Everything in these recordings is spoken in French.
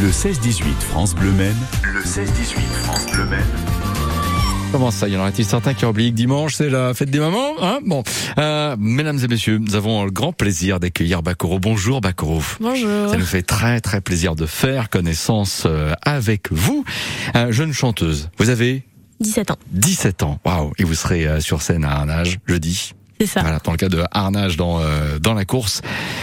Le 16-18 France Bleu Maine. Le 16-18 France Bleu Maine. Comment ça, il y en aurait-il certains qui oublient que dimanche c'est la fête des mamans hein? Bon, euh, mesdames et messieurs, nous avons le grand plaisir d'accueillir Bakoro. Bonjour Bakoro. Bonjour. Ça nous fait très très plaisir de faire connaissance euh, avec vous. Euh, jeune chanteuse, vous avez 17 ans. 17 ans. Waouh Et vous serez euh, sur scène à un âge jeudi? C'est ça. Voilà, dans le cas de harnage dans euh, dans la course.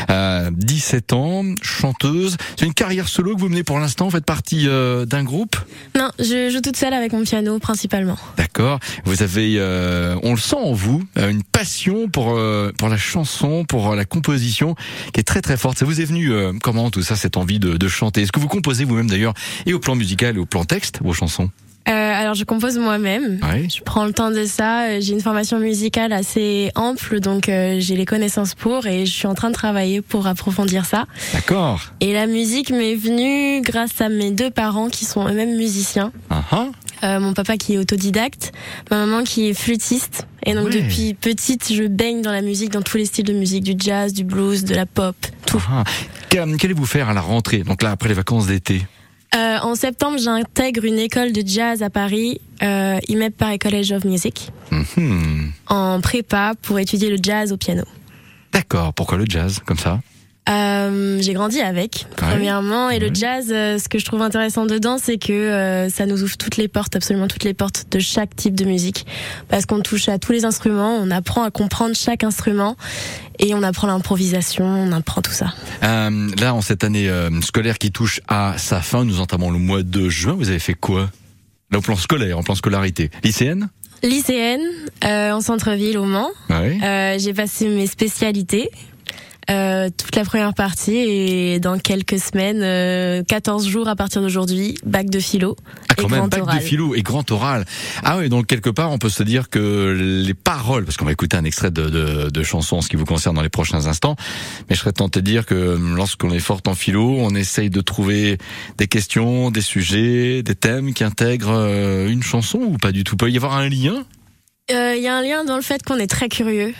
Euh, 17 ans, chanteuse. C'est une carrière solo que vous menez pour l'instant. Vous faites partie euh, d'un groupe? Non, je joue toute seule avec mon piano principalement. D'accord. Vous avez, euh, on le sent en vous, euh, une passion pour euh, pour la chanson, pour la composition, qui est très très forte. Ça vous est venu euh, comment tout ça, cette envie de, de chanter? Est-ce que vous composez vous-même d'ailleurs, et au plan musical et au plan texte, vos chansons? Euh, alors je compose moi-même. Je prends le temps de ça. Euh, J'ai une formation musicale assez ample, donc euh, j'ai les connaissances pour et je suis en train de travailler pour approfondir ça. D'accord. Et la musique m'est venue grâce à mes deux parents qui sont eux-mêmes musiciens. Ah ah. Euh, mon papa qui est autodidacte, ma maman qui est flûtiste. Et donc Ouais. depuis petite, je baigne dans la musique, dans tous les styles de musique, du jazz, du blues, de la pop, tout. ah. Qu'allez- Qu'allez-vous faire à la rentrée Donc là, après les vacances d'été? Euh, en septembre, j'intègre une école de jazz à Paris, euh, IMEP Paris College of Music, Mhm. en prépa pour étudier le jazz au piano. D'accord. Pourquoi le jazz comme ça? Euh, j'ai grandi avec, Ouais. premièrement, et Ouais. le jazz, euh, ce que je trouve intéressant dedans, c'est que euh, ça nous ouvre toutes les portes, absolument toutes les portes de chaque type de musique, parce qu'on touche à tous les instruments, on apprend à comprendre chaque instrument, et on apprend l'improvisation, on apprend tout ça. Euh, Là, en cette année euh, scolaire qui touche à sa fin, nous entamons le mois de juin. Vous avez fait quoi? Là, au plan scolaire, en plan scolarité, lycéenne? Lycéenne, euh, en centre-ville au Mans, Oui. Euh, j'ai passé mes spécialités. Euh, toute la première partie et dans quelques semaines, euh, 14 jours à partir d'aujourd'hui, bac de philo Ah, et quand même, grand bac oral. de philo et grand oral. Ah oui, donc quelque part, on peut se dire que les paroles, parce qu'on va écouter un extrait de, de, de chanson en ce qui vous concerne dans les prochains instants, mais je serais tenté de dire que lorsqu'on est fort en philo, on essaye de trouver des questions, des sujets, des thèmes qui intègrent euh, une chanson ou pas du tout. Peut y avoir un lien? Euh, Il y a un lien dans le fait qu'on est très curieux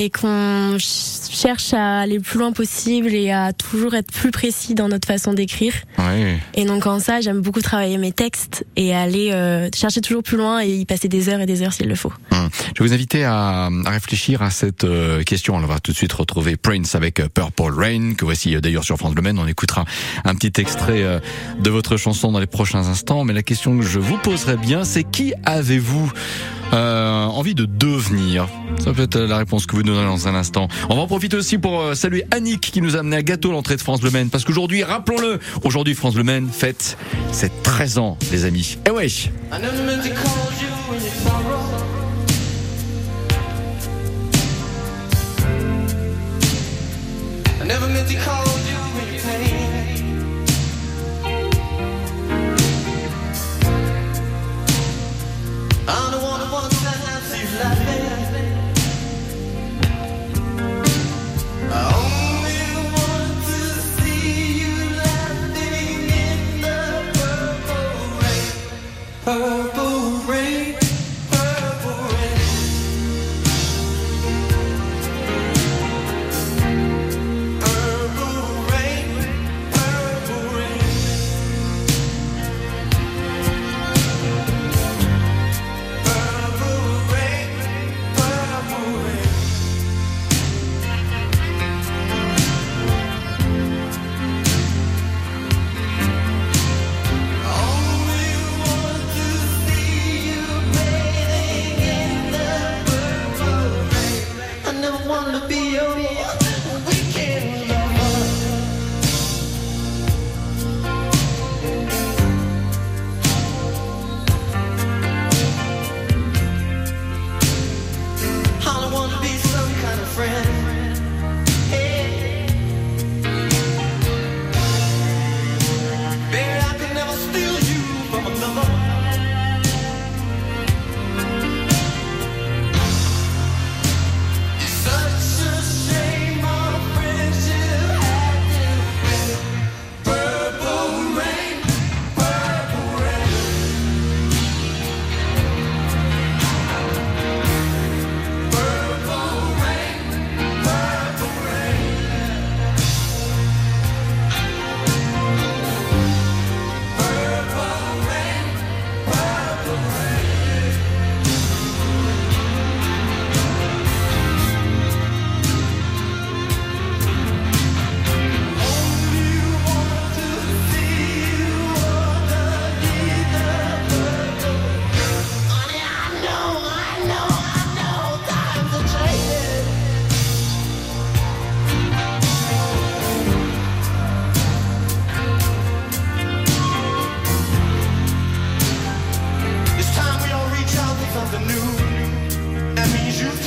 et qu'on ch- cherche à aller le plus loin possible et à toujours être plus précis dans notre façon d'écrire. Oui. Et donc en ça, j'aime beaucoup travailler mes textes et aller euh, chercher toujours plus loin et y passer des heures et des heures s'il le faut. Hum. Je vais vous inviter à, réfléchir à cette euh, question. On va tout de suite retrouver Prince avec euh, Purple Rain, que voici euh, d'ailleurs sur France Bleu Maine. On écoutera un petit extrait de votre chanson dans les prochains instants. Mais la question que je vous poserai bien, c'est qui avez-vous envie de devenir? Ça peut être la réponse que vous donnez dans un instant. On va en profiter aussi pour saluer Annick qui nous a amené à gâteau l'entrée de France Bleu Maine. Parce qu'aujourd'hui, rappelons-le, aujourd'hui France Bleu Maine fête ses 13 ans, les amis. Eh wesh empty color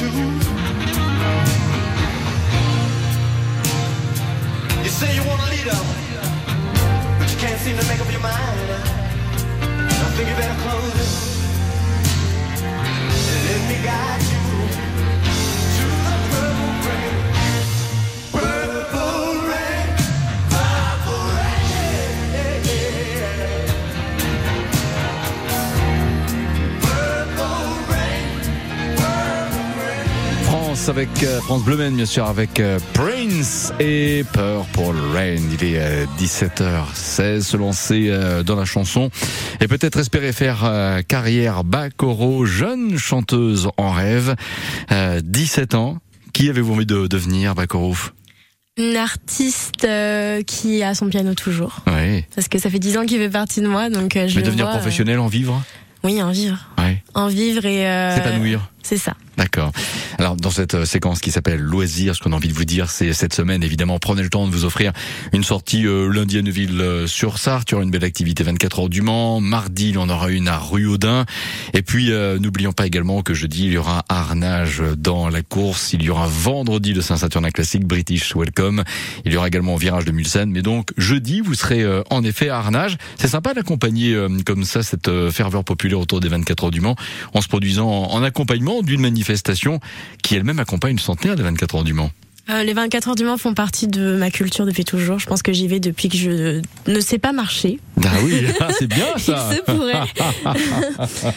You say you want a leader, but you can't seem to make up your mind. I think you better close it and let me guide you. Avec euh, France Bleu bien sûr, avec euh, Prince et Purple Rain. Il est euh, 17h16, se lancer euh, dans la chanson et peut-être espérer faire euh, carrière Bakoro, jeune chanteuse en rêve. Euh, 17 ans. Qui avez-vous envie de devenir, Bakoro Une artiste euh, qui a son piano toujours. Oui. Parce que ça fait 10 ans qu'il fait partie de moi, donc euh, je Mais devenir vois, euh, professionnel, en vivre? Oui, en vivre. Ouais. En vivre et... euh, S'épanouir. C'est ça. D'accord. Alors dans cette euh, séquence qui s'appelle loisirs, ce qu'on a envie de vous dire, c'est cette semaine évidemment prenez le temps de vous offrir une sortie euh, lundi à Neuville euh, sur Sarthe. Il y aura une belle activité 24 heures du Mans. Mardi, il y en aura une à Rue-Audin. Et puis n'oublions pas également que jeudi il y aura Arnage dans la course. Il y aura vendredi le Saint-Saturnin classique British Welcome. Il y aura également virage de Mulsanne. Mais donc jeudi vous serez en effet à Arnage. C'est sympa d'accompagner comme ça cette ferveur populaire autour des 24 heures du Mans en se produisant en accompagnement d'une manifestation qui elle-même accompagne le centenaire des 24 heures du Mans. Euh, les 24 heures du Mans font partie de ma culture depuis toujours. Je pense que j'y vais depuis que je ne sais pas marcher. Ah oui, ah, c'est bien Il ça. se pourrait.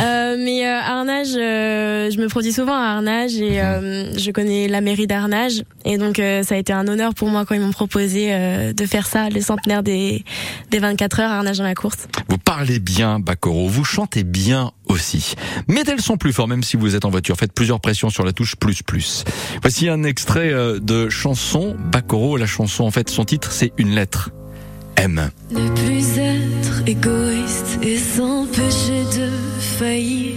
Euh, mais euh, Arnage, euh, je me produis souvent à Arnage et euh, je connais la mairie d'Arnage. Et donc ça a été un honneur pour moi quand ils m'ont proposé de faire ça, le centenaire des, des 24 heures à Arnage dans la course. Vous parlez bien, Bakoro, vous chantez bien aussi. Mettez le son plus fort, même si vous êtes en voiture. Faites plusieurs pressions sur la touche plus plus. Voici un extrait euh, de chanson Bakoro. La chanson, en fait, son titre, c'est une lettre. M. Ne plus être égoïste et s'empêcher de faillir.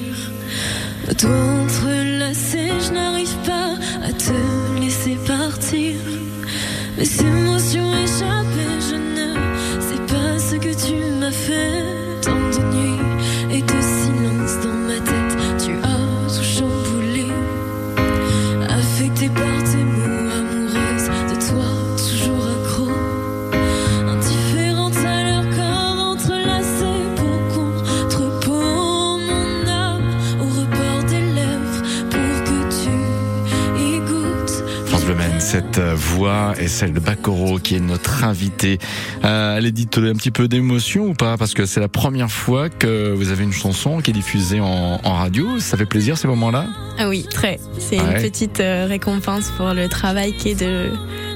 Cette voix est celle de Bakoro qui est notre invité. Euh, elle est dite un petit peu d'émotion ou pas? Parce que c'est la première fois que vous avez une chanson qui est diffusée en, en radio. Ça fait plaisir ces moments-là? Ah oui, très. C'est Ouais. une petite euh, récompense pour le travail qui est de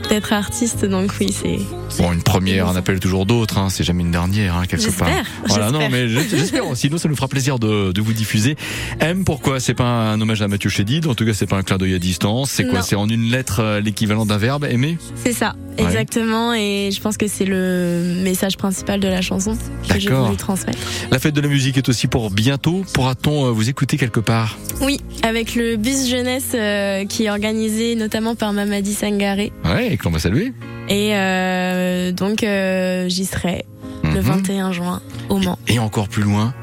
d'être artiste. Donc oui, c'est. Bon, une première, on appelle toujours d'autres. Hein. C'est jamais une dernière, hein, quelque part. J'espère. Voilà, non, mais j'espère. Sinon, ça nous fera plaisir de, de vous diffuser. M, pourquoi C'est pas un hommage à Mathieu Chédid? En tout cas, c'est pas un clin d'œil à distance. C'est quoi? C'est en une lettre euh, l'équivalent d'un verbe aimer C'est ça, Ouais. exactement. Et je pense que c'est le message principal de la chanson que D'accord. voulu transmettre. La fête de la musique est aussi pour bientôt. Pourra-t-on euh, vous écouter quelque part? Oui, avec le bus jeunesse euh, qui est organisé notamment par Mamadi Sangaré. Ouais, et que l'on va saluer. Et euh, donc euh, j'y serai le Mhm. 21 juin au Mans. Et encore plus loin,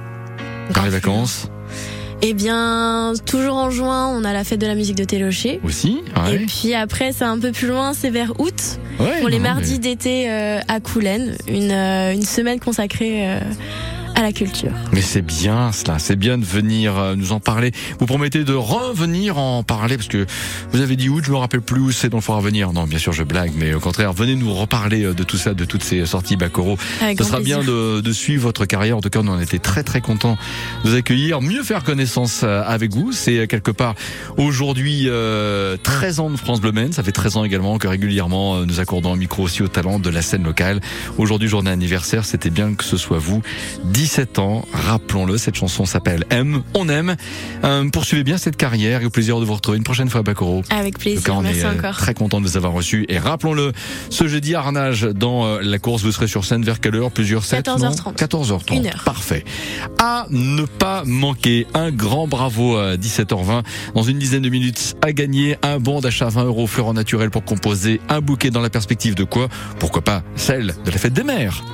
dans les vacances Eh bien, toujours en juin, on a la fête de la musique de Télocher. aussi. Et puis après, c'est un peu plus loin, c'est vers août, Ouais, pour les non, mardis mais- d'été euh, à Coulennes, une, une semaine consacrée à la culture. Mais c'est bien cela, c'est bien de venir euh, nous en parler. Vous promettez de revenir en parler parce que vous avez dit où, je me rappelle plus où c'est dans le fort à venir. Non, bien sûr, je blague, mais au contraire, venez nous reparler euh, de tout ça, de toutes ces sorties Bakoro. Avec Ce grand sera bien de, de suivre votre carrière. En tout cas, on en était très très contents de vous accueillir, mieux faire connaissance euh, avec vous. C'est quelque part aujourd'hui euh, 13 ans de France Bleu Men. Ça fait 13 ans également que régulièrement nous accordons un micro aussi au talent de la scène locale. Aujourd'hui, journée anniversaire, c'était bien que ce soit vous. 17 ans, rappelons-le, cette chanson s'appelle M, on aime. Euh, poursuivez bien cette carrière et au plaisir de vous retrouver une prochaine fois à Bakoro. Avec En plaisir, cas, on merci est euh, encore. très content de vous avoir reçus. Et rappelons-le, ce jeudi à Arnage, dans euh, la course, vous serez sur scène vers quelle heure? Plusieurs sets 14h30. 14h30. Une heure. Parfait. À ne pas manquer, un grand bravo à 17h20. Dans une dizaine de minutes, à gagner un bon d'achat 20 euros fleurs naturelles pour composer un bouquet dans la perspective de quoi? Pourquoi pas celle de la fête des mères?